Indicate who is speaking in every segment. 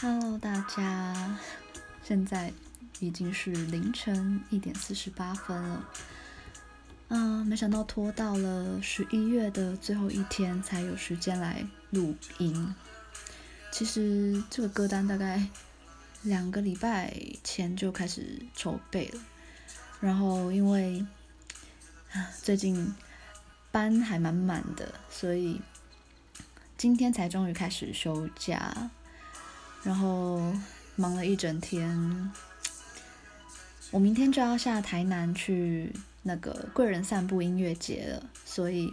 Speaker 1: Hello，大家，现在已经是凌晨一点四十八分了。嗯，没想到拖到了十一月的最后一天才有时间来录音。其实这个歌单大概两个礼拜前就开始筹备了，然后因为最近班还蛮满的，所以今天才终于开始休假。然后忙了一整天，我明天就要下台南去那个贵人散步音乐节了，所以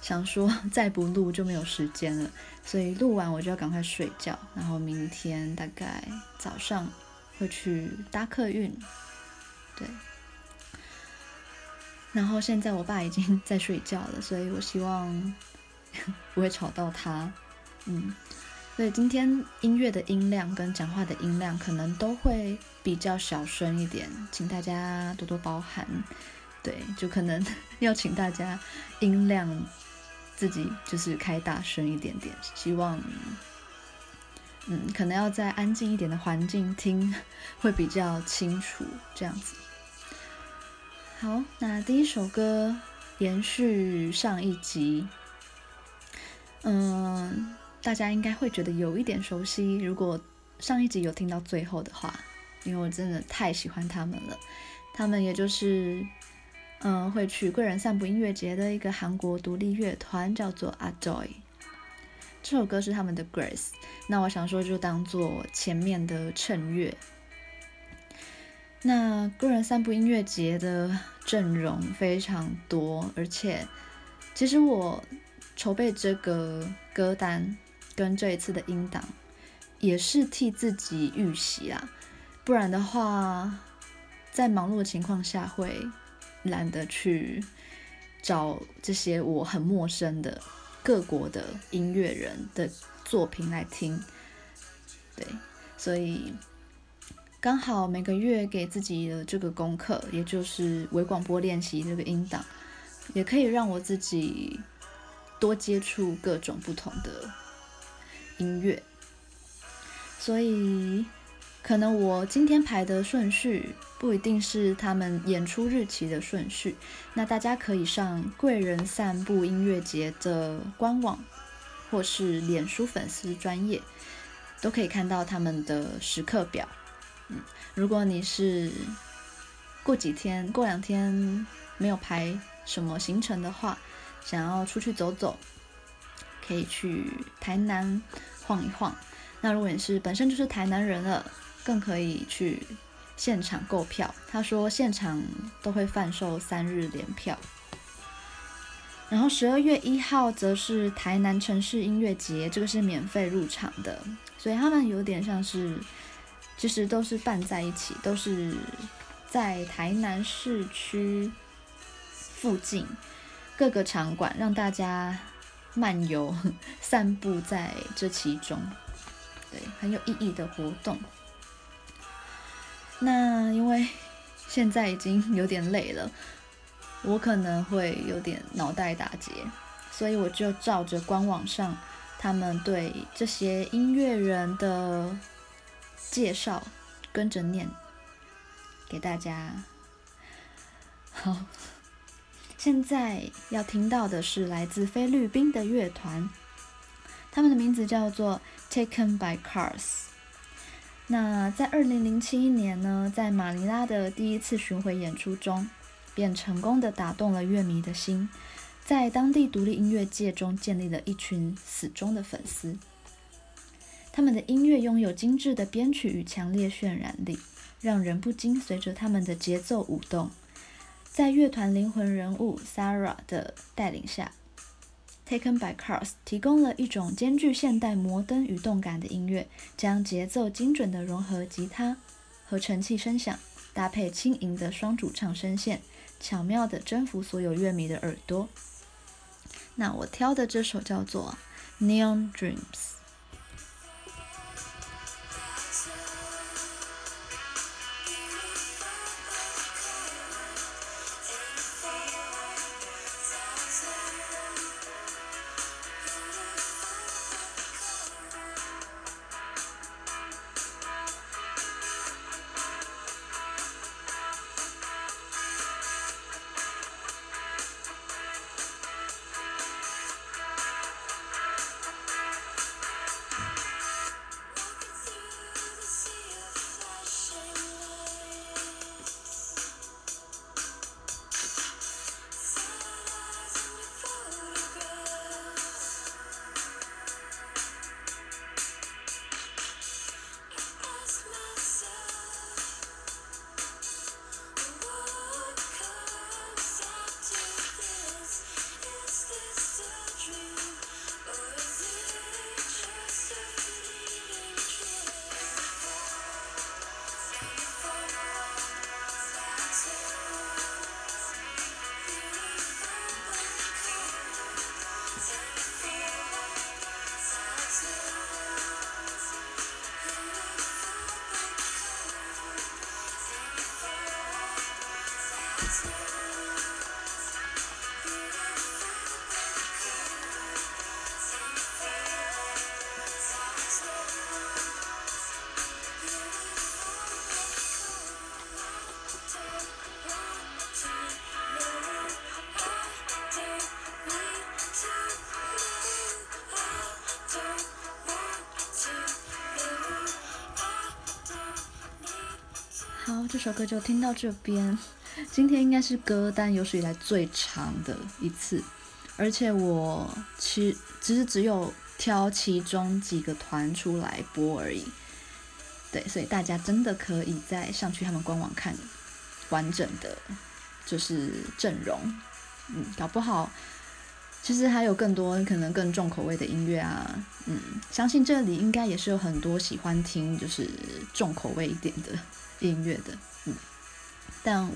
Speaker 1: 想说再不录就没有时间了，所以录完我就要赶快睡觉，然后明天大概早上会去搭客运，对。然后现在我爸已经在睡觉了，所以我希望 不会吵到他，嗯。所以今天音乐的音量跟讲话的音量可能都会比较小声一点，请大家多多包涵。对，就可能要请大家音量自己就是开大声一点点，希望嗯，可能要在安静一点的环境听会比较清楚这样子。好，那第一首歌延续上一集，嗯。大家应该会觉得有一点熟悉，如果上一集有听到最后的话，因为我真的太喜欢他们了。他们也就是，嗯，会去贵人散步音乐节的一个韩国独立乐团，叫做 Adoy。这首歌是他们的 Grace，那我想说就当做前面的衬乐。那贵人散步音乐节的阵容非常多，而且其实我筹备这个歌单。跟这一次的音档，也是替自己预习啦，不然的话，在忙碌的情况下会懒得去找这些我很陌生的各国的音乐人的作品来听。对，所以刚好每个月给自己的这个功课，也就是微广播练习这个音档，也可以让我自己多接触各种不同的。音乐，所以可能我今天排的顺序不一定是他们演出日期的顺序。那大家可以上贵人散步音乐节的官网，或是脸书粉丝专页，都可以看到他们的时刻表。嗯，如果你是过几天、过两天没有排什么行程的话，想要出去走走。可以去台南晃一晃。那如果你是本身就是台南人了，更可以去现场购票。他说现场都会贩售三日联票。然后十二月一号则是台南城市音乐节，这个是免费入场的，所以他们有点像是，其实都是办在一起，都是在台南市区附近各个场馆让大家。漫游、散步在这其中，对，很有意义的活动。那因为现在已经有点累了，我可能会有点脑袋打结，所以我就照着官网上他们对这些音乐人的介绍跟着念给大家。好。现在要听到的是来自菲律宾的乐团，他们的名字叫做 Taken by Cars。那在二零零七年呢，在马尼拉的第一次巡回演出中，便成功的打动了乐迷的心，在当地独立音乐界中建立了一群死忠的粉丝。他们的音乐拥有精致的编曲与强烈渲染力，让人不禁随着他们的节奏舞动。在乐团灵魂人物 s a r a 的带领下，Taken by Cars 提供了一种兼具现代摩登与动感的音乐，将节奏精准地融合吉他合成器声响，搭配轻盈的双主唱声线，巧妙地征服所有乐迷的耳朵。那我挑的这首叫做《Neon Dreams》。首歌就听到这边。今天应该是歌单有史以来最长的一次，而且我其其实只有挑其中几个团出来播而已。对，所以大家真的可以再上去他们官网看完整的，就是阵容。嗯，搞不好其实还有更多可能更重口味的音乐啊。嗯，相信这里应该也是有很多喜欢听就是重口味一点的。音乐的，嗯，但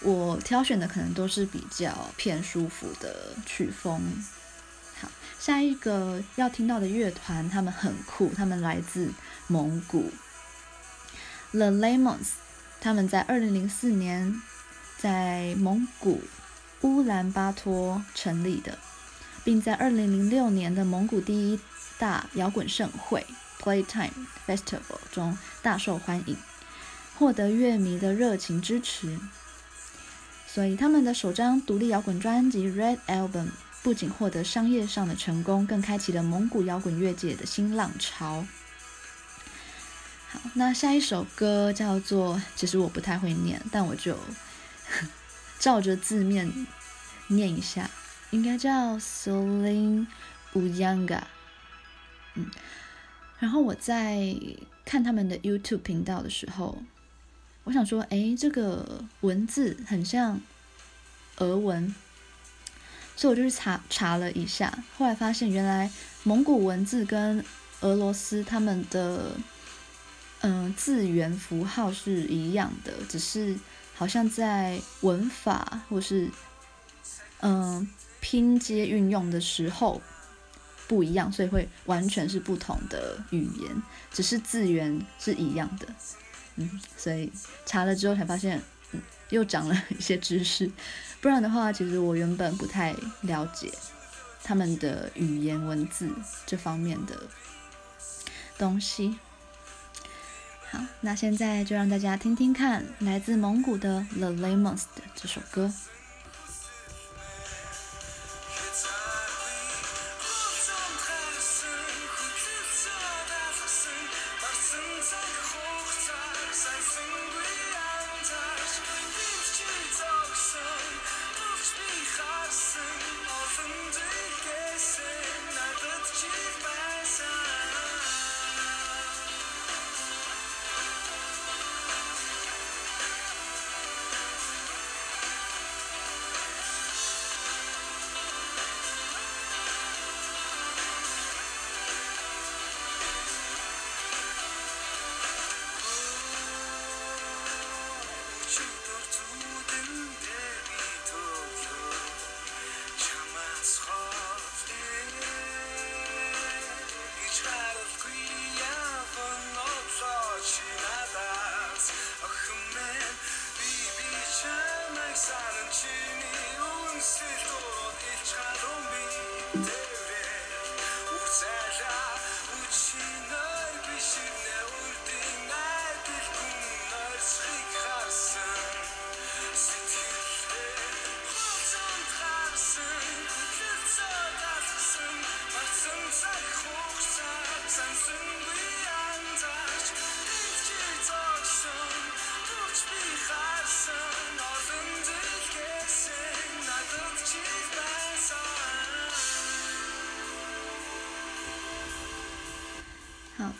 Speaker 1: 我挑选的可能都是比较偏舒服的曲风。好，下一个要听到的乐团，他们很酷，他们来自蒙古，The Lemons，他们在二零零四年在蒙古乌兰巴托成立的，并在二零零六年的蒙古第一大摇滚盛会 Playtime Festival 中大受欢迎。获得乐迷的热情支持，所以他们的首张独立摇滚专辑《Red Album》不仅获得商业上的成功，更开启了蒙古摇滚乐界的新浪潮。好，那下一首歌叫做，其实我不太会念，但我就 照着字面念一下，应该叫 Soling Uyanga。嗯，然后我在看他们的 YouTube 频道的时候。我想说，哎，这个文字很像俄文，所以我就去查查了一下，后来发现原来蒙古文字跟俄罗斯他们的嗯、字元符号是一样的，只是好像在文法或是嗯、拼接运用的时候不一样，所以会完全是不同的语言，只是字源是一样的。嗯，所以查了之后才发现，嗯，又长了一些知识。不然的话，其实我原本不太了解他们的语言文字这方面的东西。好，那现在就让大家听听看来自蒙古的 The Lamas》的这首歌。好，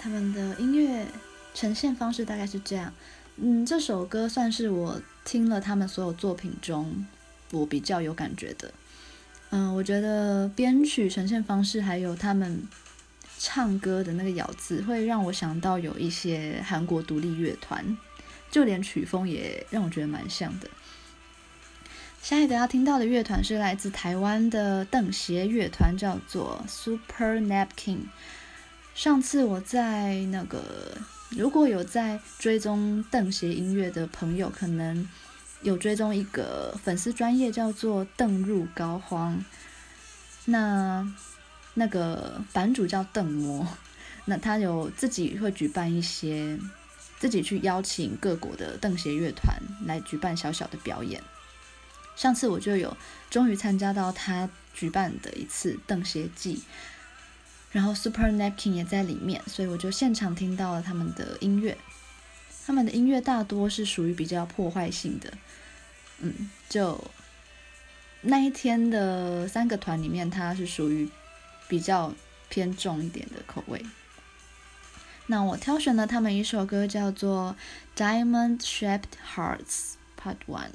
Speaker 1: 他们的音乐呈现方式大概是这样。嗯，这首歌算是我听了他们所有作品中我比较有感觉的。嗯，我觉得编曲呈现方式还有他们唱歌的那个咬字，会让我想到有一些韩国独立乐团，就连曲风也让我觉得蛮像的。下一个要听到的乐团是来自台湾的邓协乐团，叫做 Super Napkin。上次我在那个，如果有在追踪瞪鞋音乐的朋友，可能有追踪一个粉丝专业叫做邓入膏肓，那那个版主叫邓魔，那他有自己会举办一些，自己去邀请各国的邓协乐团来举办小小的表演。上次我就有终于参加到他举办的一次邓协祭，然后 Super Napkin 也在里面，所以我就现场听到了他们的音乐。他们的音乐大多是属于比较破坏性的，嗯，就那一天的三个团里面，它是属于比较偏重一点的口味。那我挑选了他们一首歌，叫做《Diamond Shaped Hearts Part One》。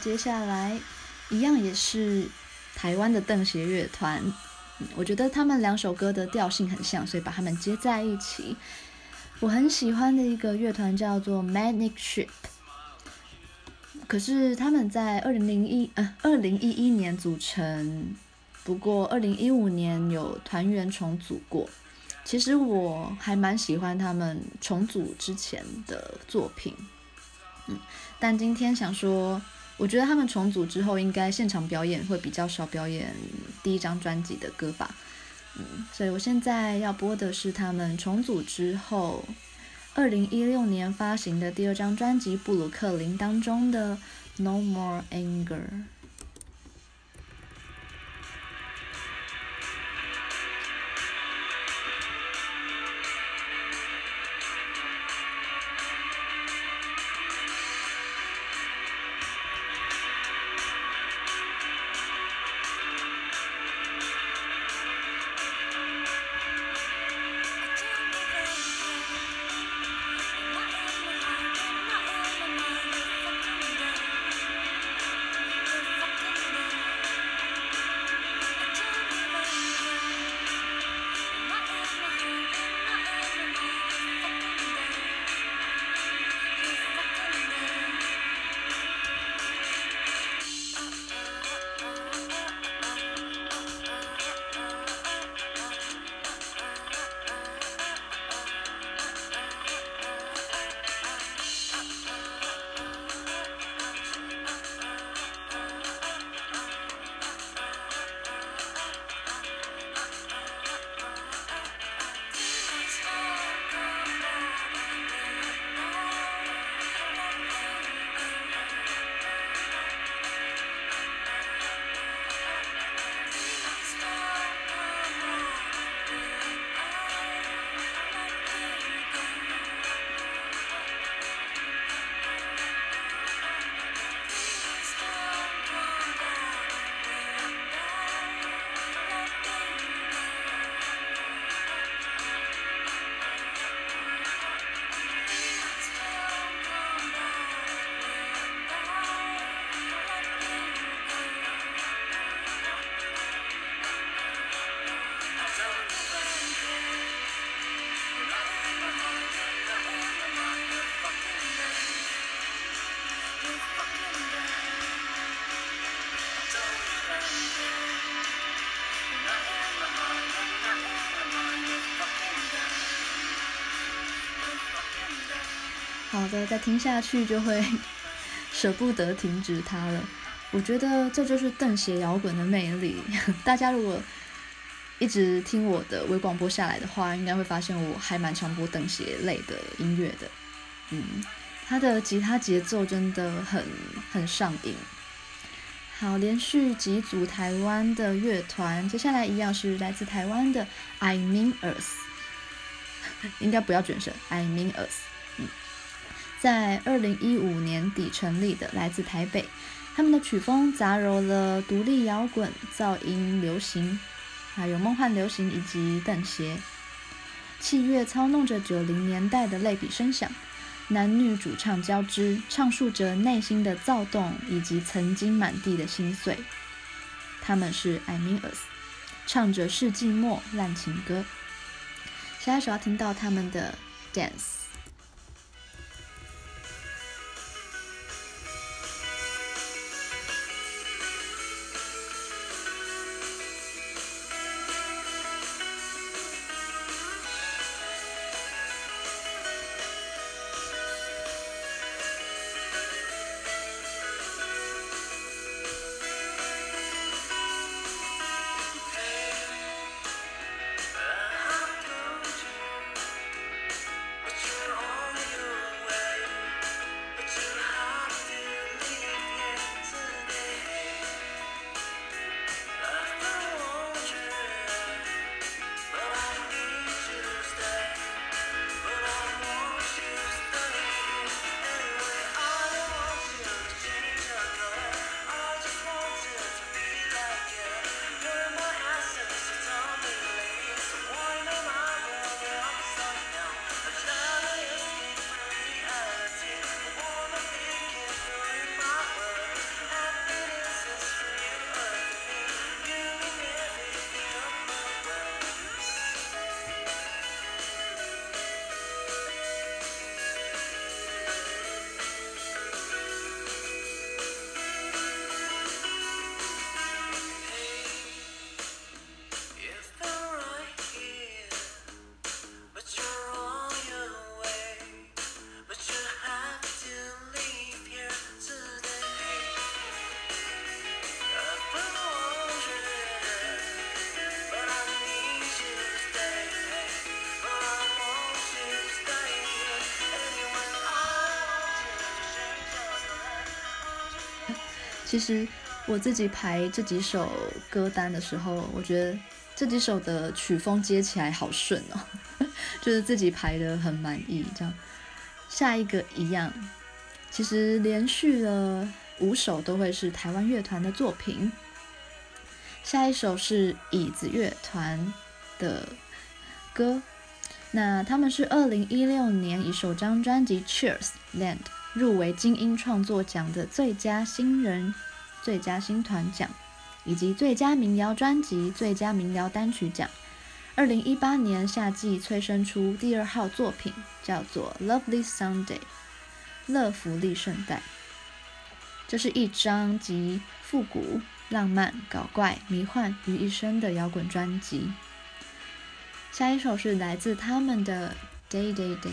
Speaker 1: 接下来一样也是台湾的邓协乐团，我觉得他们两首歌的调性很像，所以把他们接在一起。我很喜欢的一个乐团叫做 Manic Ship，可是他们在二零零一呃二零一一年组成，不过二零一五年有团员重组过。其实我还蛮喜欢他们重组之前的作品，嗯，但今天想说。我觉得他们重组之后，应该现场表演会比较少表演第一张专辑的歌吧，嗯，所以我现在要播的是他们重组之后，二零一六年发行的第二张专辑《布鲁克林》当中的《No More Anger》。的，再听下去就会 舍不得停止它了。我觉得这就是邓鞋摇滚的魅力。大家如果一直听我的微广播下来的话，应该会发现我还蛮常播邓鞋类的音乐的。嗯，他的吉他节奏真的很很上瘾。好，连续几组台湾的乐团，接下来一样是来自台湾的 I Mean Us，应该不要卷舌，I Mean Us。在二零一五年底成立的，来自台北。他们的曲风杂糅了独立摇滚、噪音流行，还有梦幻流行以及邓鞋。器乐操弄着九零年代的类比声响，男女主唱交织，唱述着内心的躁动以及曾经满地的心碎。他们是 I Mean Us，唱着世纪末烂情歌。下一首要听到他们的 Dance。其实我自己排这几首歌单的时候，我觉得这几首的曲风接起来好顺哦，就是自己排的很满意。这样，下一个一样，其实连续了五首都会是台湾乐团的作品。下一首是椅子乐团的歌，那他们是二零一六年以首张专辑《Cheers Land》。入围金音创作奖的最佳新人、最佳新团奖，以及最佳民谣专辑、最佳民谣单曲奖。二零一八年夏季催生出第二号作品，叫做《Lovely Sunday》乐福利圣代。这是一张集复古、浪漫、搞怪、迷幻于一身的摇滚专辑。下一首是来自他们的《Day Day Day》。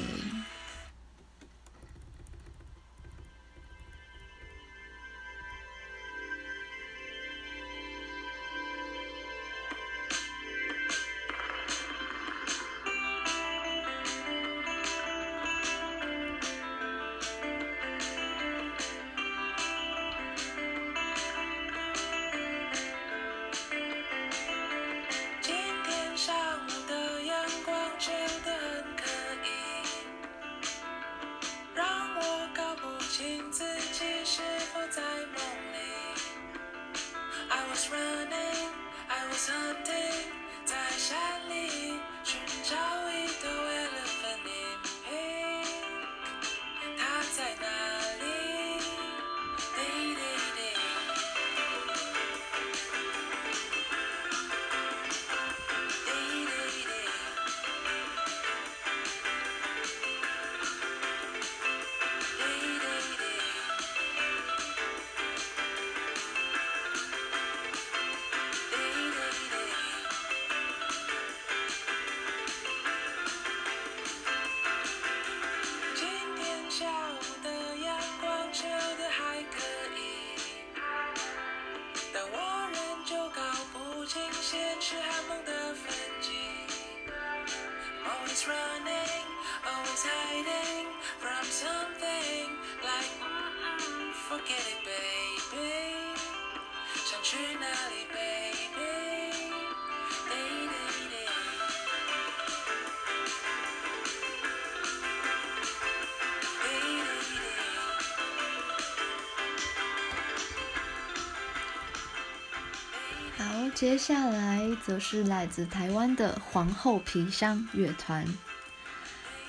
Speaker 2: 接下来则是来自台湾的皇后皮箱乐团。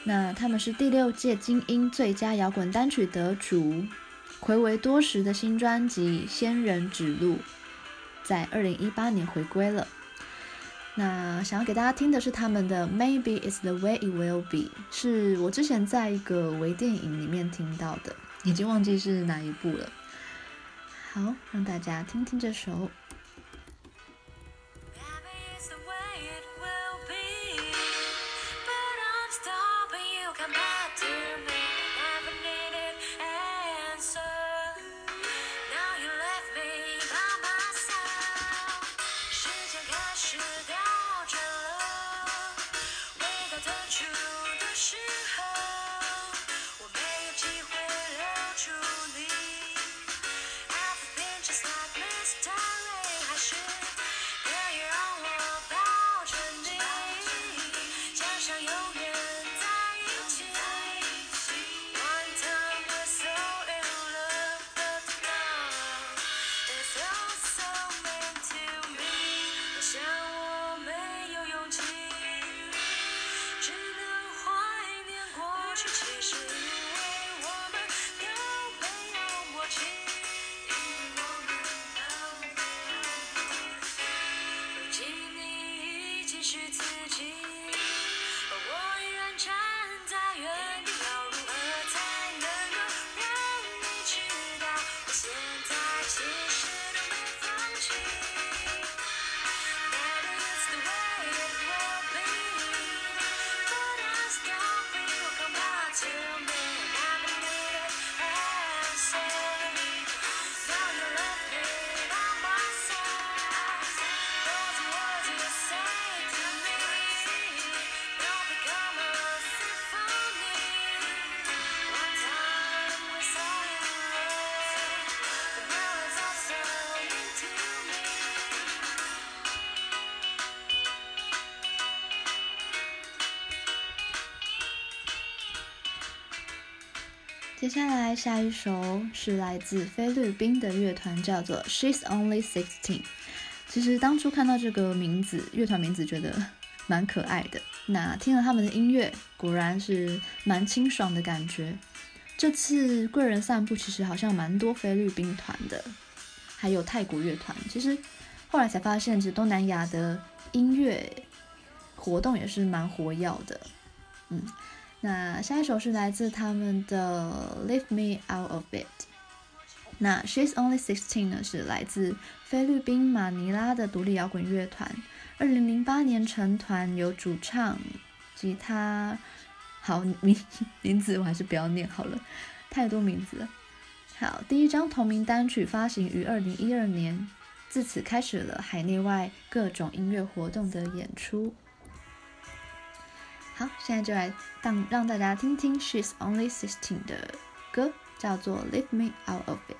Speaker 2: 那他们是第六届金音最佳摇滚单曲得主，暌违多时的新专辑《仙人指路》在二零一八年回归了。那想要给大家听的是他们的《Maybe It's the Way It Will Be》，是我之前在一个微电影里面听到的，已经忘记是哪一部了。好，让大家听听这首。接下来下一首是来自菲律宾的乐团，叫做 She's Only Sixteen。其实当初看到这个名字，乐团名字觉得蛮可爱的。那听了他们的音乐，果然是蛮清爽的感觉。这次贵人散步其实好像蛮多菲律宾团的，还有泰国乐团。其实后来才发现，其实东南亚的音乐活动也是蛮活跃的。嗯。那下一首是来自他们的《Leave Me Out of It》。那 She's Only Sixteen 呢，是来自菲律宾马尼拉的独立摇滚乐团。二零零八年成团，有主唱、吉他，好名名字我还是不要念好了，太多名字了。好，第一张同名单曲发行于二零一二年，自此开始了海内外各种音乐活动的演出。好，现在就来让让大家听听 She's Only Sixteen 的歌，叫做《Leave Me Out of It》。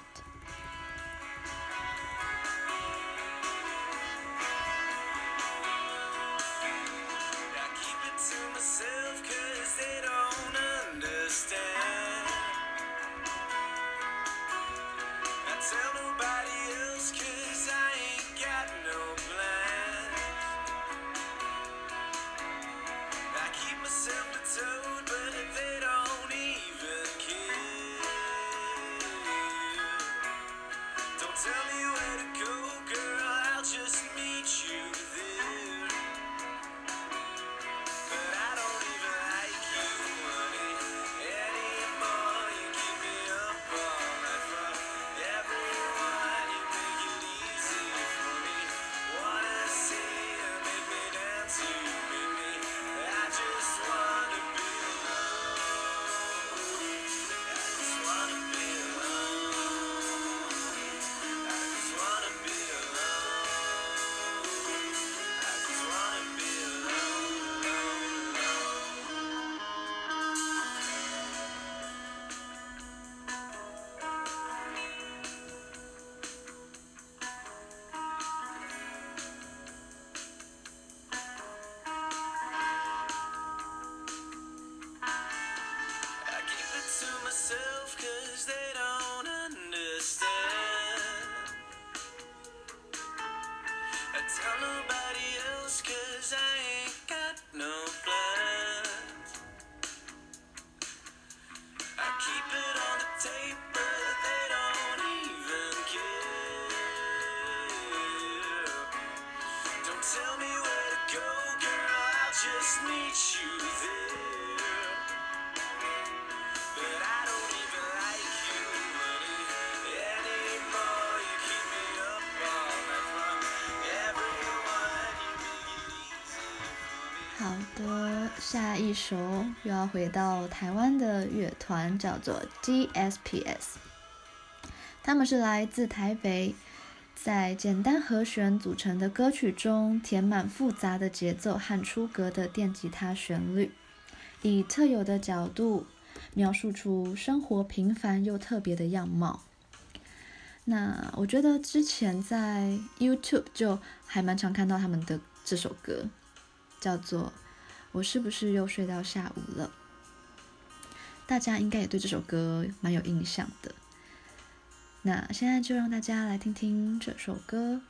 Speaker 1: 一首又要回到台湾的乐团，叫做 GSPS。他们是来自台北，在简单和弦组成的歌曲中，填满复杂的节奏和出格的电吉他旋律，以特有的角度描述出生活平凡又特别的样貌。那我觉得之前在 YouTube 就还蛮常看到他们的这首歌，叫做。我是不是又睡到下午了？大家应该也对这首歌蛮有印象的。那现在就让大家来听听这首歌。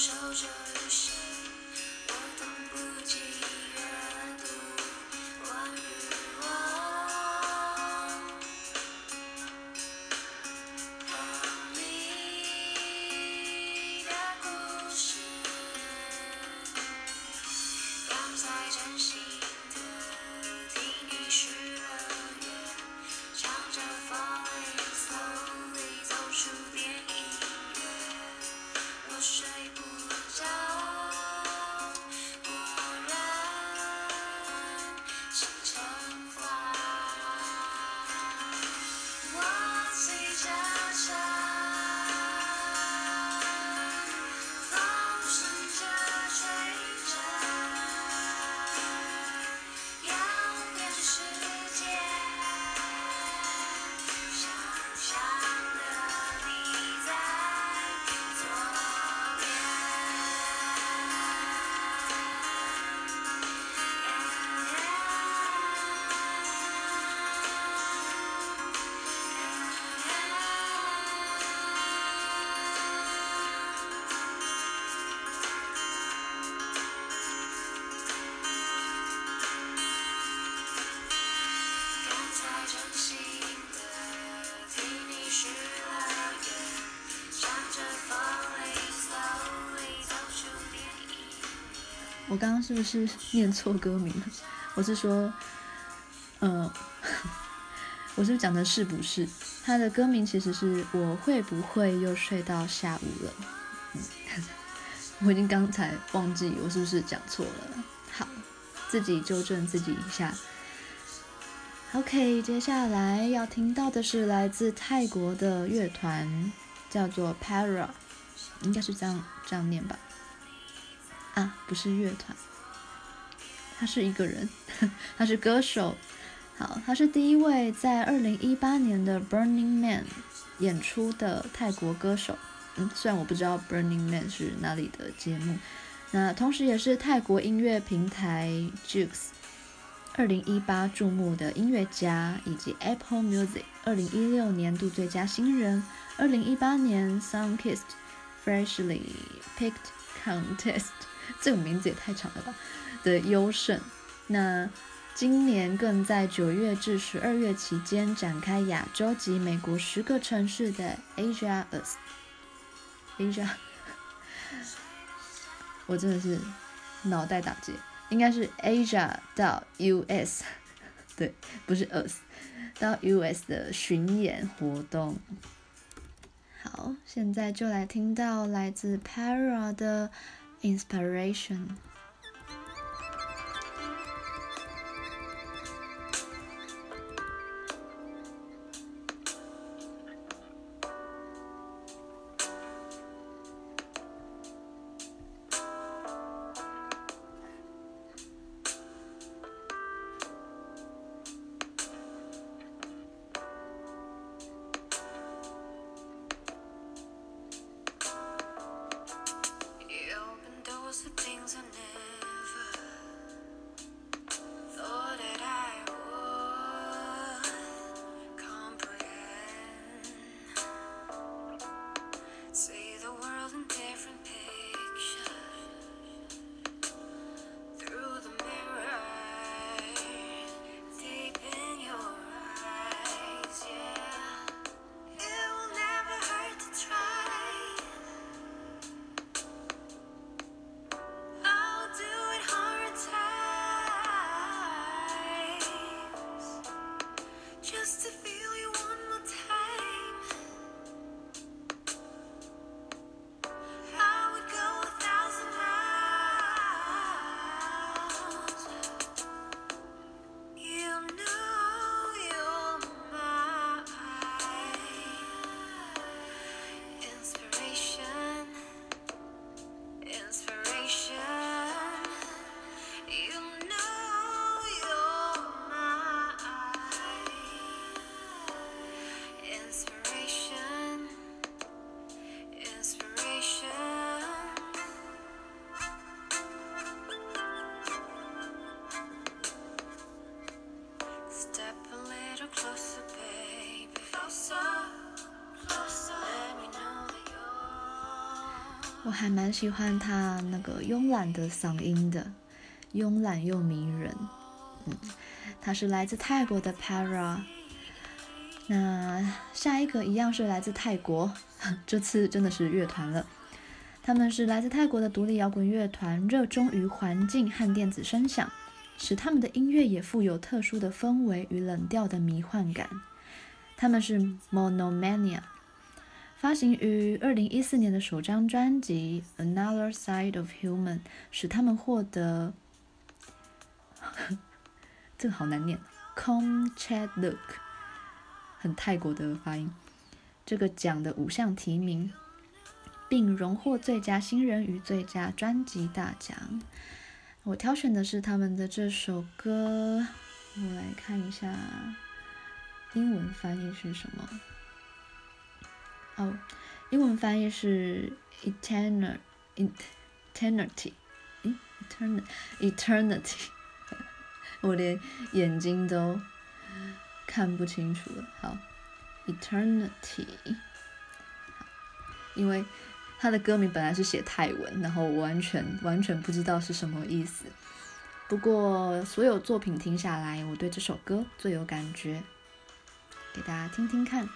Speaker 1: Jojo. 我刚刚是不是念错歌名了？我是说，呃，我是讲的是不是？他的歌名其实是我会不会又睡到下午了？嗯，我已经刚才忘记我是不是讲错了。好，自己纠正自己一下。OK，接下来要听到的是来自泰国的乐团，叫做 Para，应该是这样这样念吧。不是乐团，他是一个人，他是歌手。好，他是第一位在二零一八年的 Burning Man 演出的泰国歌手。嗯，虽然我不知道 Burning Man 是哪里的节目，那同时也是泰国音乐平台 Joox 二零一八注目的音乐家，以及 Apple Music 二零一六年度最佳新人，二零一八年 Songkists Freshly Picked Contest。这个名字也太长了吧的优胜，那今年更在九月至十二月期间展开亚洲及美国十个城市的 Asia Us Asia，我真的是脑袋打结，应该是 Asia 到 US，对，不是 Us 到 US 的巡演活动。好，现在就来听到来自 Para 的。Inspiration。还蛮喜欢他那个慵懒的嗓音的，慵懒又迷人。嗯，他是来自泰国的 Para。那下一个一样是来自泰国，这次真的是乐团了。他们是来自泰国的独立摇滚乐团，热衷于环境和电子声响，使他们的音乐也富有特殊的氛围与冷调的迷幻感。他们是 Monomania。发行于二零一四年的首张专辑《Another Side of Human》使他们获得，这个好难念，Come Chat Look，很泰国的发音。这个奖的五项提名，并荣获最佳新人与最佳专辑大奖。我挑选的是他们的这首歌，我来看一下英文翻译是什么。哦英文翻译是 eternity，诶 eternity，我连眼睛都看不清楚了。好，eternity，因为他的歌名本来是写泰文，然后我完全完全不知道是什么意思。不过所有作品听下来，我对这首歌最有感觉，给大家听听看。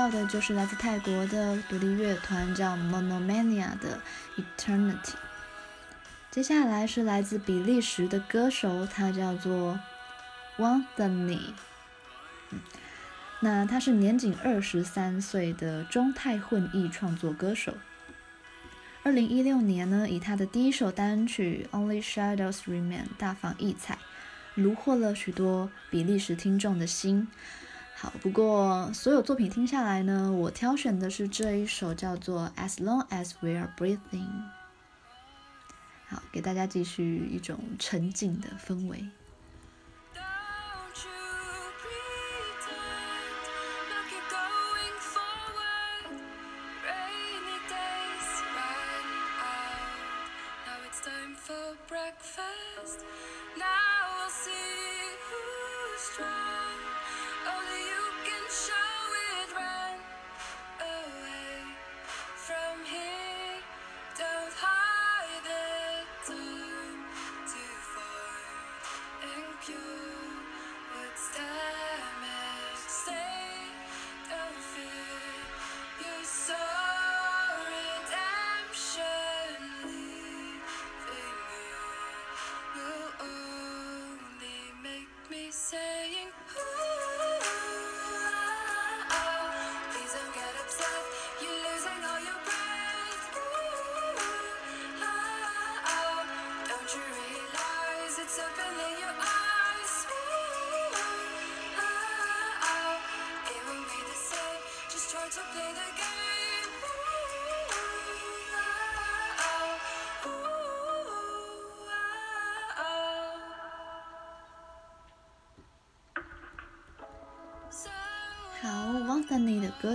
Speaker 1: 到的就是来自泰国的独立乐团叫 Monomania 的 Eternity。接下来是来自比利时的歌手，他叫做 Wanthony。那他是年仅二十三岁的中泰混艺创作歌手。二零一六年呢，以他的第一首单曲 Only Shadows Remain 大放异彩，虏获了许多比利时听众的心。好，不过所有作品听下来呢，我挑选的是这一首叫做《As Long As We Are Breathing》。好，给大家继续一种沉静的氛围。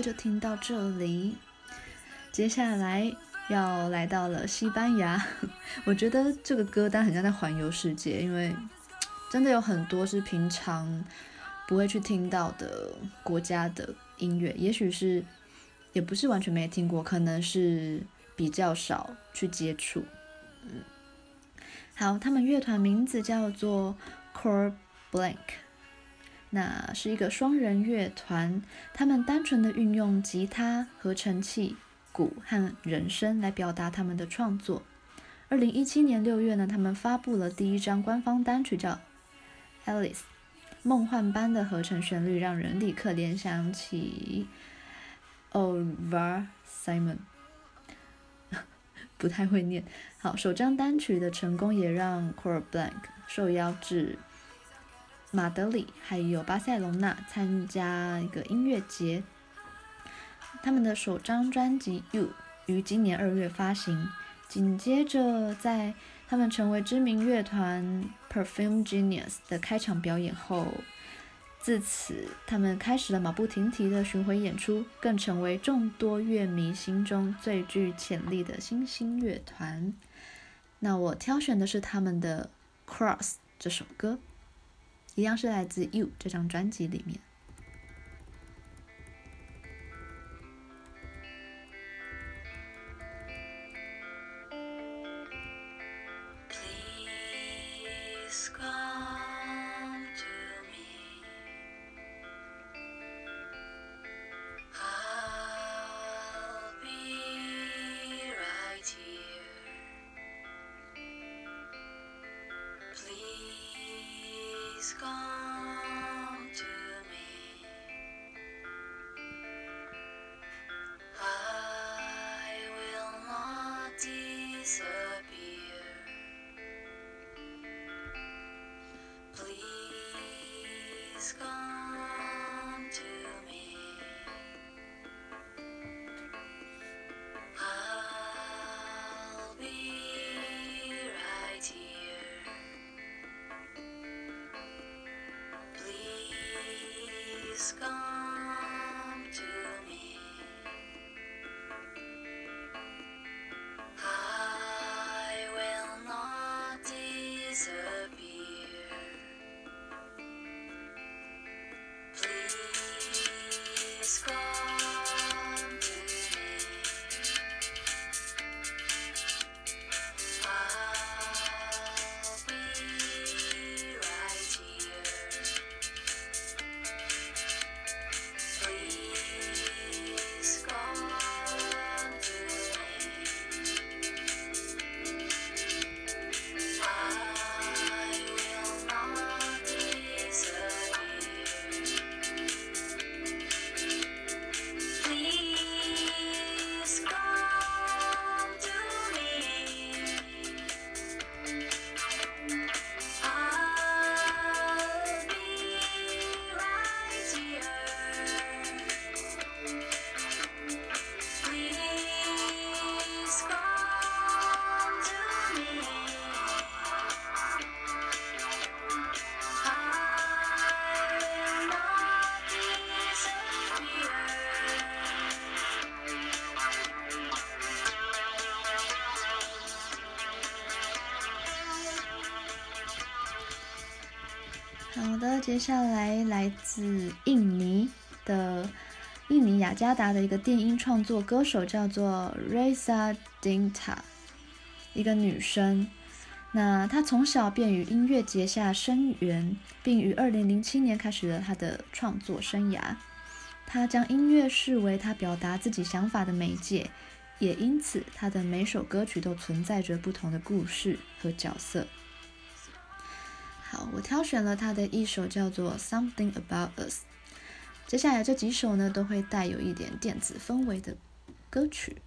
Speaker 1: 就听到这里。接下来要来到了西班牙，我觉得这个歌单很像在环游世界，因为真的有很多是平常不会去听到的国家的音乐，也许是也不是完全没听过，可能是比较少去接触。嗯，好，他们乐团名字叫做 Core Blank 那是一个双人乐团，他们单纯的运用吉他、合成器。鼓和人声来表达他们的创作。二零一七年六月呢，他们发布了第一张官方单曲，叫《Alice》，梦幻般的合成旋律让人立刻联想起 Over Simon，不太会念。好，首张单曲的成功也让 Cor Blanc 受邀至马德里还有巴塞隆纳参加一个音乐节。他们的首张专辑《You》于今年二月发行，紧接着在他们成为知名乐团 Perfume Genius 的开场表演后，自此他们开始了马不停蹄的巡回演出，更成为众多乐迷心中最具潜力的新兴乐团。那我挑选的是他们的《Cross》这首歌，一样是来自《You》这张专辑里面。接下来来自印尼的印尼雅加达的一个电音创作歌手叫做 Risa Dinta，一个女生。那她从小便与音乐结下生缘，并于2007年开始了她的创作生涯。她将音乐视为她表达自己想法的媒介，也因此她的每首歌曲都存在着不同的故事和角色。挑选了他的一首叫做《Something About Us》。接下来这几首呢，都会带有一点电子氛围的歌曲。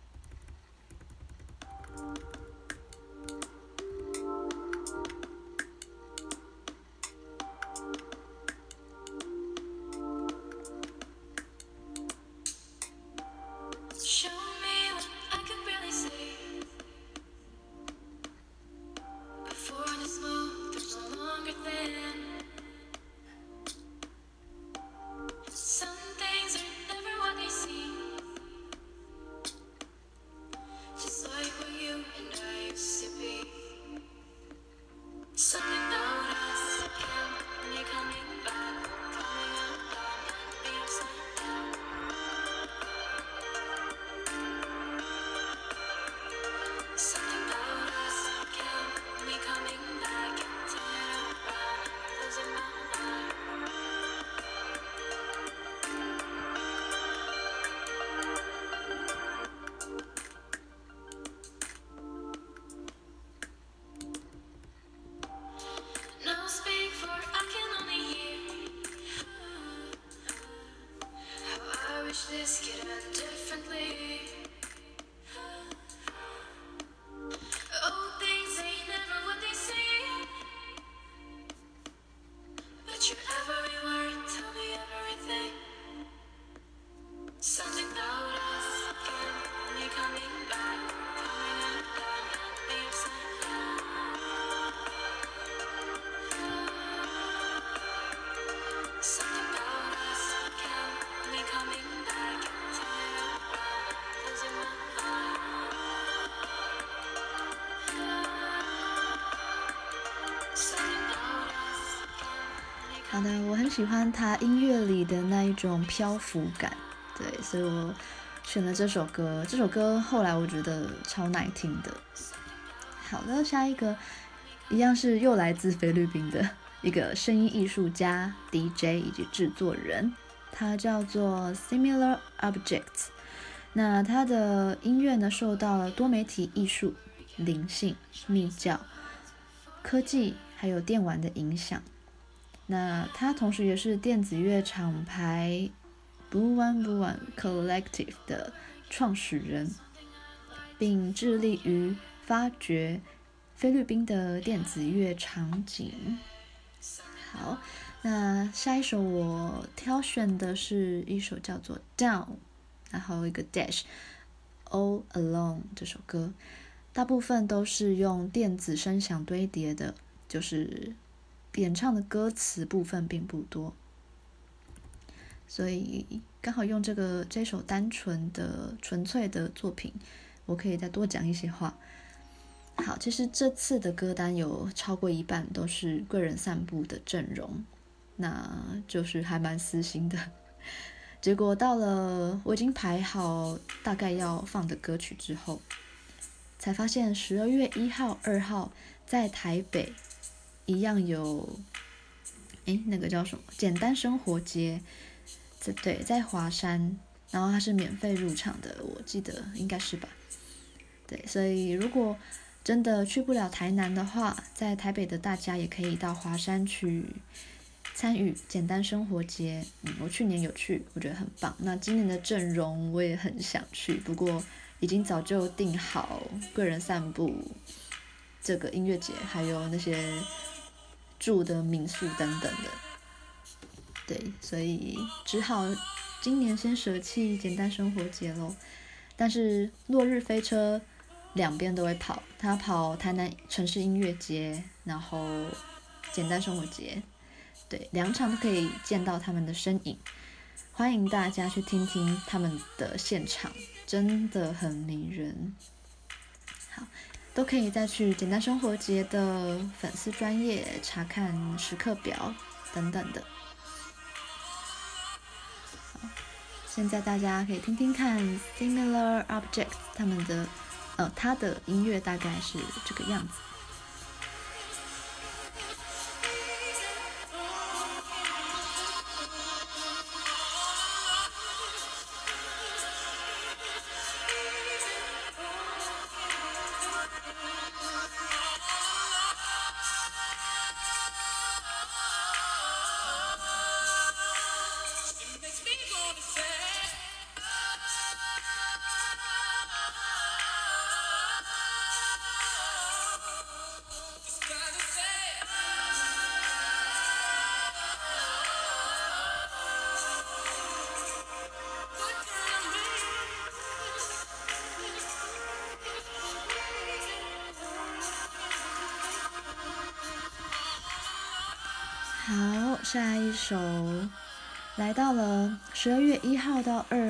Speaker 1: 好的，我很喜欢他音乐里的那一种漂浮感，对，所以我选了这首歌。这首歌后来我觉得超耐听的。好的，下一个一样是又来自菲律宾的一个声音艺术家、DJ 以及制作人，他叫做 Similar Objects。那他的音乐呢，受到了多媒体艺术、灵性、密教、科技还有电玩的影响。那他同时也是电子乐厂牌 Blue One Blue One Collective 的创始人，并致力于发掘菲律宾的电子乐场景。好，那下一首我挑选的是一首叫做 Down，然后一个 Dash All Alone 这首歌，大部分都是用电子声响堆叠的，就是。演唱的歌词部分并不多，所以刚好用这个这首单纯的纯粹的作品，我可以再多讲一些话。好，其实这次的歌单有超过一半都是贵人散步的阵容，那就是还蛮私心的。结果到了我已经排好大概要放的歌曲之后，才发现十二月一号、二号在台北。一样有，诶，那个叫什么？简单生活节，这对，在华山，然后它是免费入场的，我记得应该是吧？对，所以如果真的去不了台南的话，在台北的大家也可以到华山去参与简单生活节。嗯，我去年有去，我觉得很棒。那今年的阵容我也很想去，不过已经早就订好贵人散步这个音乐节，还有那些。住的民宿等等的，对，所以只好今年先舍弃简单生活节喽。但是落日飞车两边都会跑，他跑台南城市音乐节，然后简单生活节，对，两场都可以见到他们的身影。欢迎大家去听听他们的现场，真的很迷人。都可以再去简单生活节的粉丝专业查看时刻表等等的。现在大家可以听听看 Similar Objects 他们的，呃，他的音乐大概是这个样子。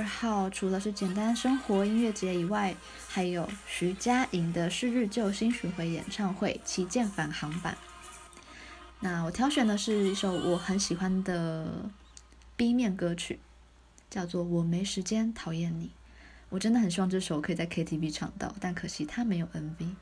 Speaker 1: 号，除了是简单生活音乐节以外，还有徐佳莹的《是日救星》巡回演唱会旗舰返航版。那我挑选的是一首我很喜欢的 B 面歌曲，叫做《我没时间讨厌你》。我真的很希望这首可以在 KTV 唱到，但可惜它没有 MV。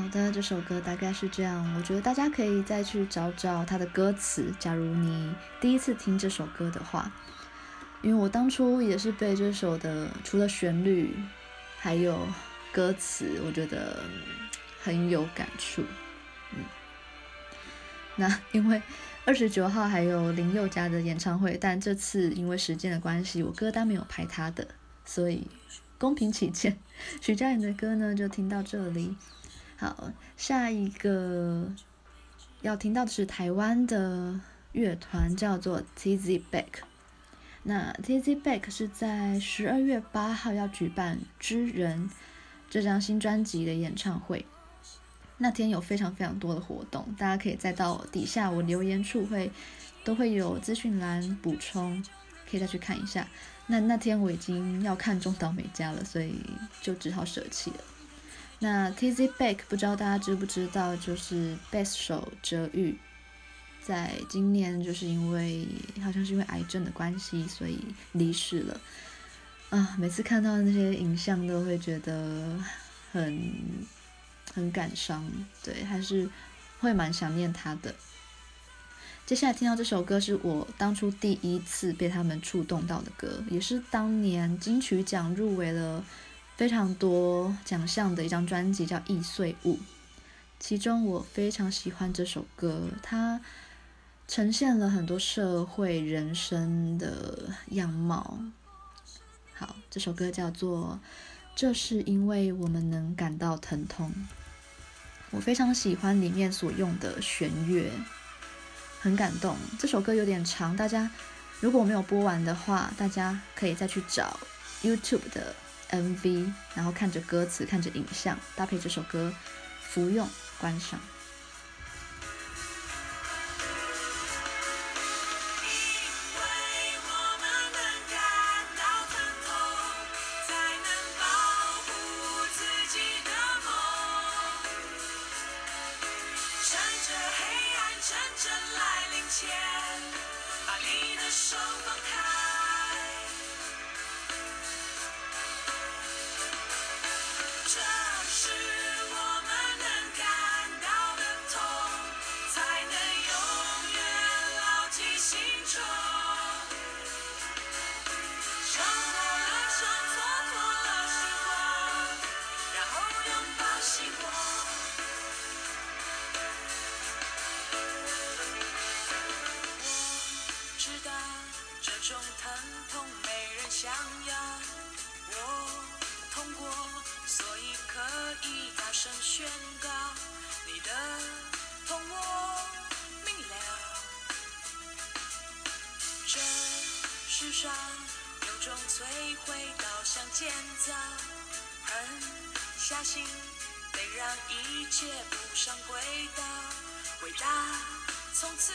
Speaker 2: 好的，
Speaker 1: 这首歌大概是这样。我觉得大家可以再去找找它的歌词。假如你第一次听这首歌的话，因为我当初也是被这首的除了旋律，还有歌词，我觉得很有感触。嗯，那 因为二十九号还有林宥嘉的演唱会，但这次因为时间的关系，我歌单没有排他的，所以公平起见，徐佳莹的歌呢就听到这里。好，下一个要听到的是台湾的乐团，叫做 Tizzy Bac。那 Tizzy Bac 是在十二月八号要举办《之人》这张新专辑的演唱会。那天有非常非常多的活动，大家可以再到底下我留言处会都会有资讯栏补充，可以再去看一下。那那天我已经要看中岛美嘉了，所以就只好舍弃了。那 Tizzy Bac 不知道大家知不知道，就是贝斯手哲宇，在今年就是因为好像是因为癌症的关系，所以离世了。啊，每次看到那些影像都会觉得很很感伤，对，还是会蛮想念他的。接下来听到这首歌是我当初第一次被他们触动到的歌，也是当年金曲奖入围了。非常多奖项的一张专辑叫《易碎物》，其中我非常喜欢这首歌，它呈现了很多社会人生的样貌。好，这首歌叫做《这是因为我们能感到疼痛》，我非常喜欢里面所用的弦乐，很感动。这首歌有点长，大家如果没有播完的话，大家可以再去找 YouTube 的。MV，然后看着歌词，看着影像，搭配这首歌，服用观赏。
Speaker 2: 想要我通过，所以可以大声宣告你的痛我明了。这世上有种摧毁，倒向建造，狠下心，得让一切不上轨道。伟大从
Speaker 1: 此。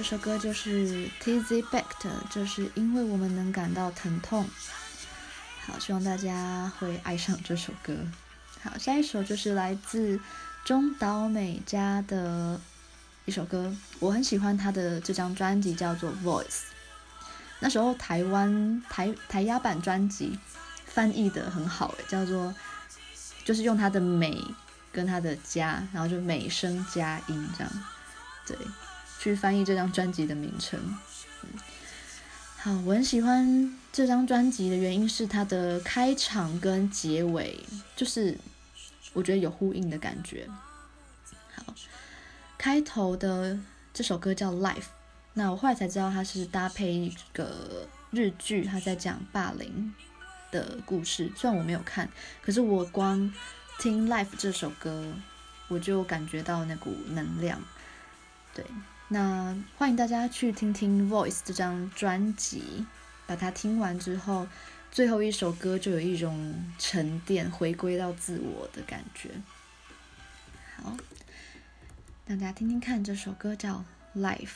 Speaker 1: 这首歌就是 Tizzy b a c k 的，就是因为我们能感到疼痛。好，希望大家会爱上这首歌。好，下一首就是来自中岛美嘉的《一首歌，我很喜欢他的这张专辑叫做《Voice》。那时候台湾台台压版专辑翻译的很好，诶，叫做就是用他的美跟他的家，然后就美声加音这样，对，去翻译这张专辑的名称。好，我很喜欢这张专辑的原因是它的开场跟结尾，就是我觉得有呼应的感觉。好，开头的这首歌叫《Life》，那我后来才知道它是搭配一个日剧，它在讲霸凌的故事。虽然我没有看，可是我光听《Life》这首歌，我就感觉到那股能量。对。那欢迎大家去听听《Voice》这张专辑，把它听完之后，最后一首歌就有一种沉淀、回归到自我的感觉。好，让大家听听看，这首歌叫《Life》。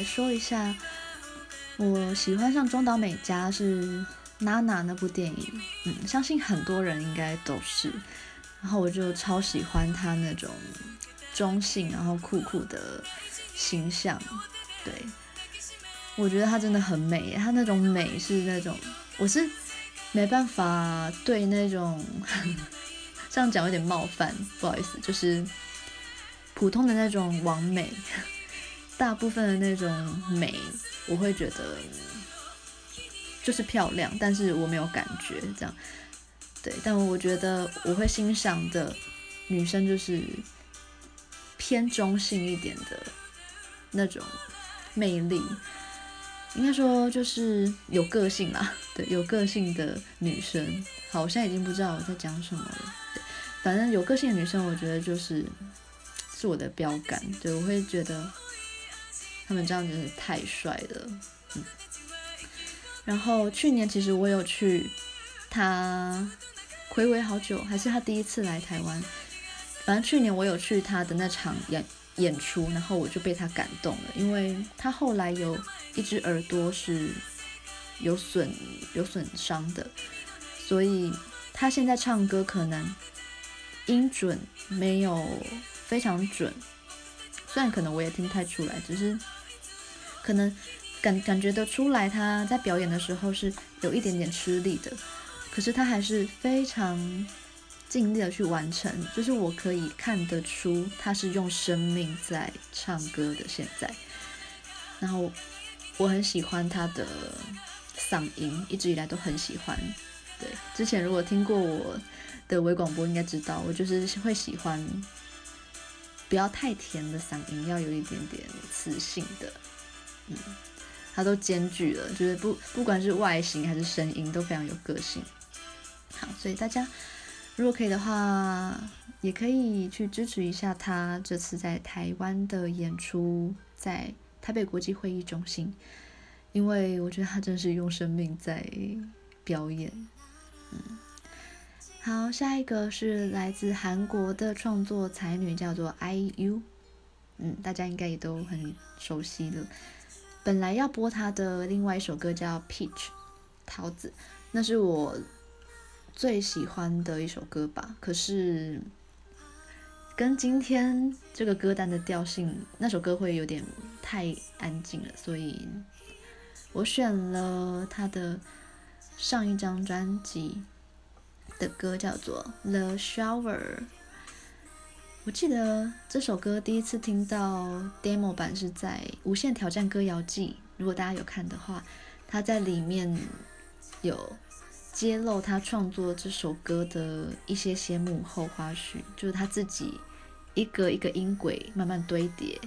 Speaker 1: 来说一下，我喜欢上中岛美嘉是《娜娜》那部电影，嗯，相信很多人应该都是。然后我就超喜欢她那种中性然后酷酷的形象，对，我觉得她真的很美，她那种美是那种，我是没办法对那种 这样讲有点冒犯，不好意思，就是普通的那种网美。大部分的那种美，我会觉得就是漂亮，但是我没有感觉这样。对，但我觉得我会欣赏的女生就是偏中性一点的那种魅力，应该说就是有个性啦。对，有个性的女生。好，我现在已经不知道我在讲什么了。对，反正有个性的女生，我觉得就是是我的标杆。对，我会觉得。他们这样真的太帅了，嗯。然后去年其实我有去他睽违好久，还是他第一次来台湾。反正去年我有去他的那场演演出，然后我就被他感动了，因为他后来有一只耳朵是有损有损伤的，所以他现在唱歌可能音准没有非常准，虽然可能我也听不太出来，只是。可能感感觉得出来，他在表演的时候是有一点点吃力的，可是他还是非常尽力的去完成，就是我可以看得出他是用生命在唱歌的。现在，然后我很喜欢他的嗓音，一直以来都很喜欢。对，之前如果听过我的微广播，应该知道我就是会喜欢不要太甜的嗓音，要有一点点磁性的。他都兼具了，就是不不管是外形还是声音都非常有个性。好，所以大家如果可以的话，也可以去支持一下他这次在台湾的演出，在台北国际会议中心。因为我觉得他真是用生命在表演。嗯，好，下一个是来自韩国的创作才女，叫做 IU。嗯，大家应该也都很熟悉了。本来要播他的另外一首歌叫《Peach》桃子，那是我最喜欢的一首歌吧。可是跟今天这个歌单的调性，那首歌会有点太安静了，所以我选了他的上一张专辑的歌，叫做《The Shower》。我记得这首歌第一次听到 demo 版是在《无限挑战歌谣祭》，如果大家有看的话，他在里面有揭露他创作这首歌的一些些幕后花絮，就是他自己一个一个音轨慢慢堆叠，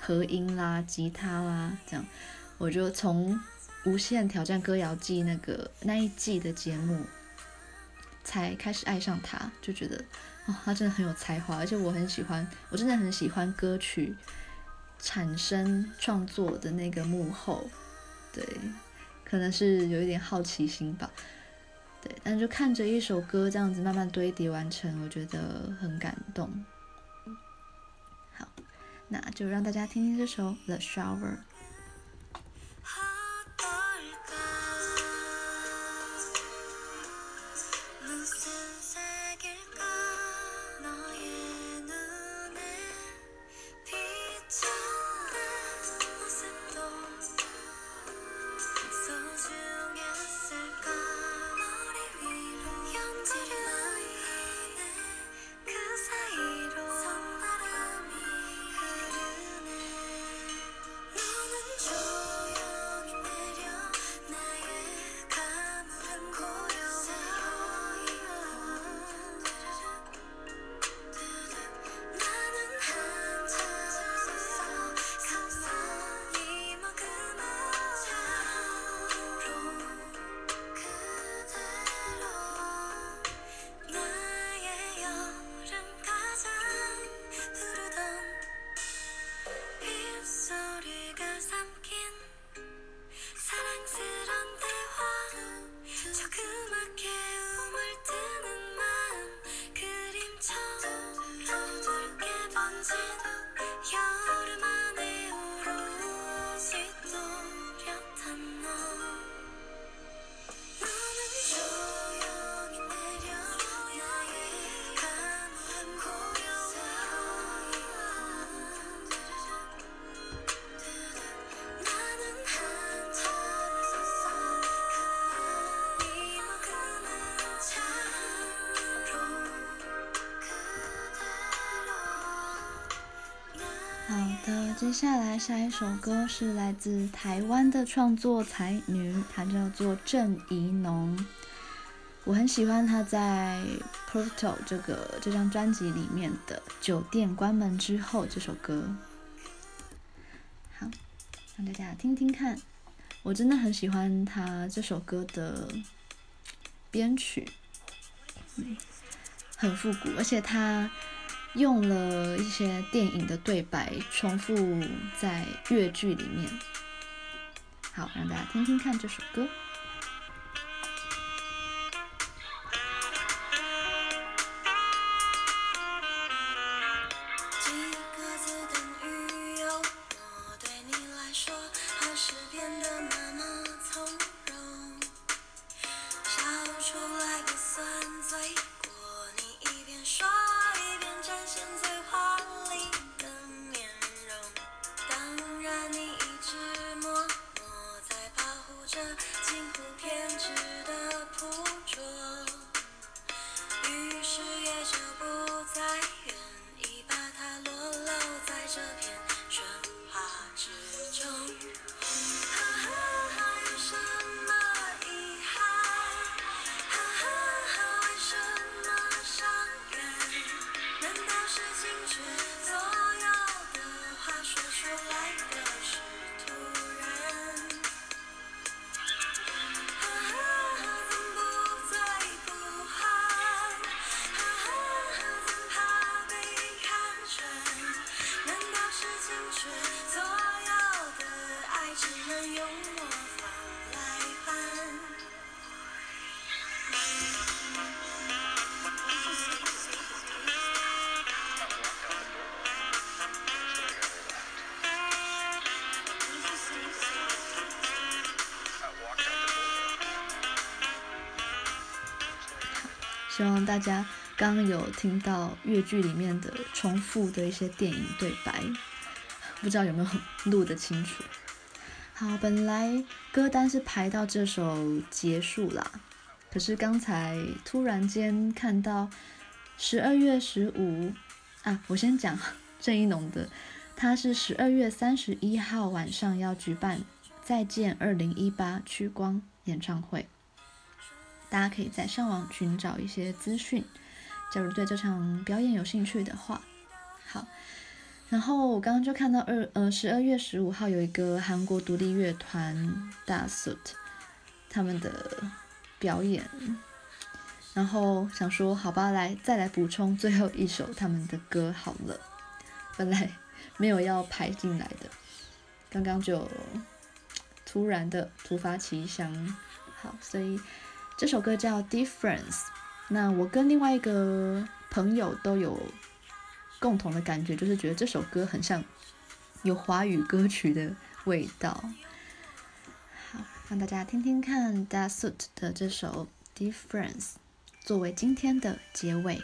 Speaker 1: 和音啦、吉他啦这样，我就从《无限挑战歌谣祭》那个那一季的节目才开始爱上他，就觉得。哦，他真的很有才华，而且我很喜欢，我真的很喜欢歌曲产生创作的那个幕后，对，可能是有一点好奇心吧，对，但就看着一首歌这样子慢慢堆叠完成，我觉得很感动。好，那就让大家听听这首《The Shower》。接下来下一首歌是来自台湾的创作才女，她叫做郑怡农。我很喜欢她在《Portal》这个这张专辑里面的《酒店关门之后》这首歌。好，让大家听听看。我真的很喜欢她这首歌的编曲，嗯，很复古，而且她。用了一些电影的对白重复在粤剧里面，好，让大家听听看这首歌。
Speaker 3: 希望大家刚有听到粤剧里面的重复的一些电影对白，不知道有没有录得清楚。好，本来歌单是排到这首结束啦，可是刚才突然间看到十二月十五啊，我先讲 郑一农的，他是十二月三十一号晚上要举办《再见二零一八》曲光演唱会。大家可以在上网寻找一些资讯，假如对这场表演有兴趣的话，好。然后我刚刚就看到二呃十二月十五号有一个韩国独立乐团 DaSuit 他们的表演，然后想说好吧，来再来补充最后一首他们的歌好了，本来没有要排进来的，刚刚就突然的突发奇想，好，所以。这首歌叫《Difference》，那我跟另外一个朋友都有共同的感觉，就是觉得这首歌很像有华语歌曲的味道。好，让大家听听看 DASUT 的这首《Difference》，作为今天的结尾。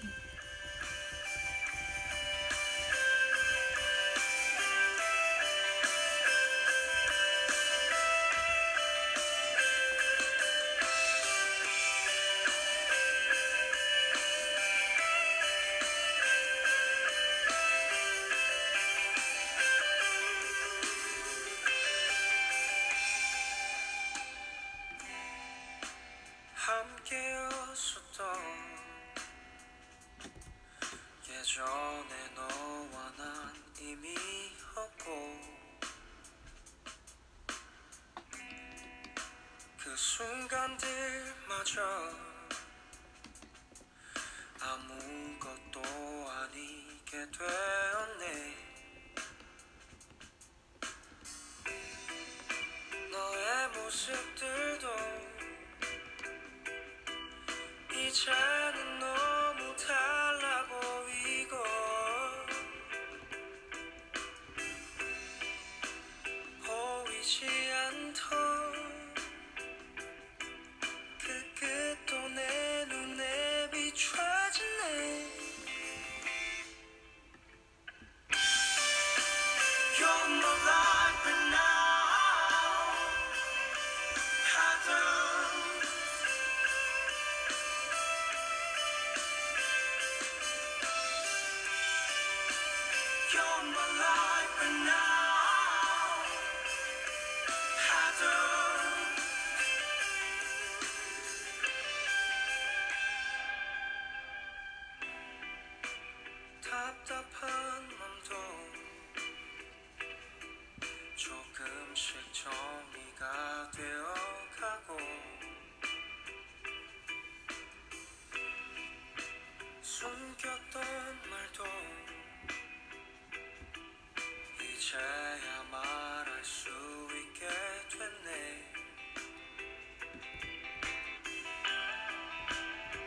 Speaker 1: 이제야 말할 수 있게 됐네.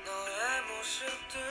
Speaker 1: 너의 모습들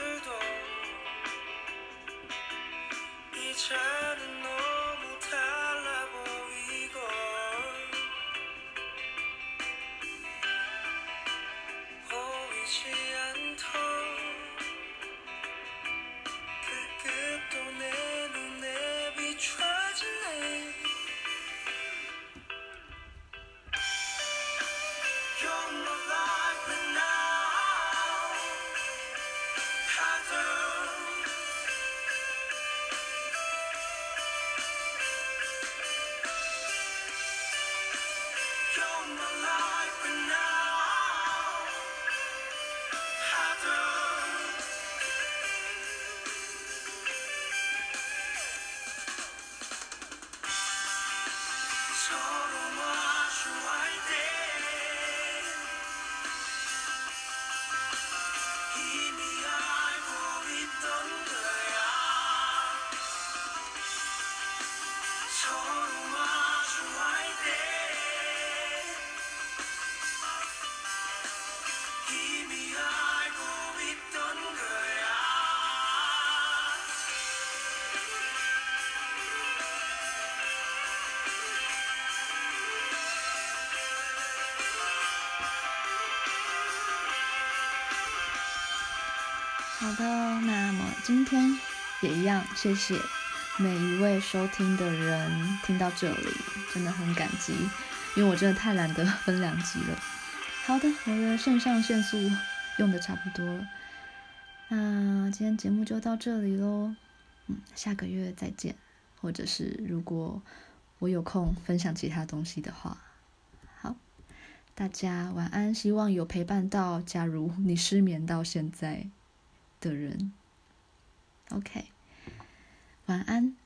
Speaker 1: 今天也一样，谢谢每一位收听的人，听到这里真的很感激，因为我真的太懒得分两集了。好的，我的肾上腺素用的差不多了，那今天节目就到这里喽，嗯，下个月再见，或者是如果我有空分享其他东西的话，好，大家晚安，希望有陪伴到，假如你失眠到现在的人。，OK，晚安，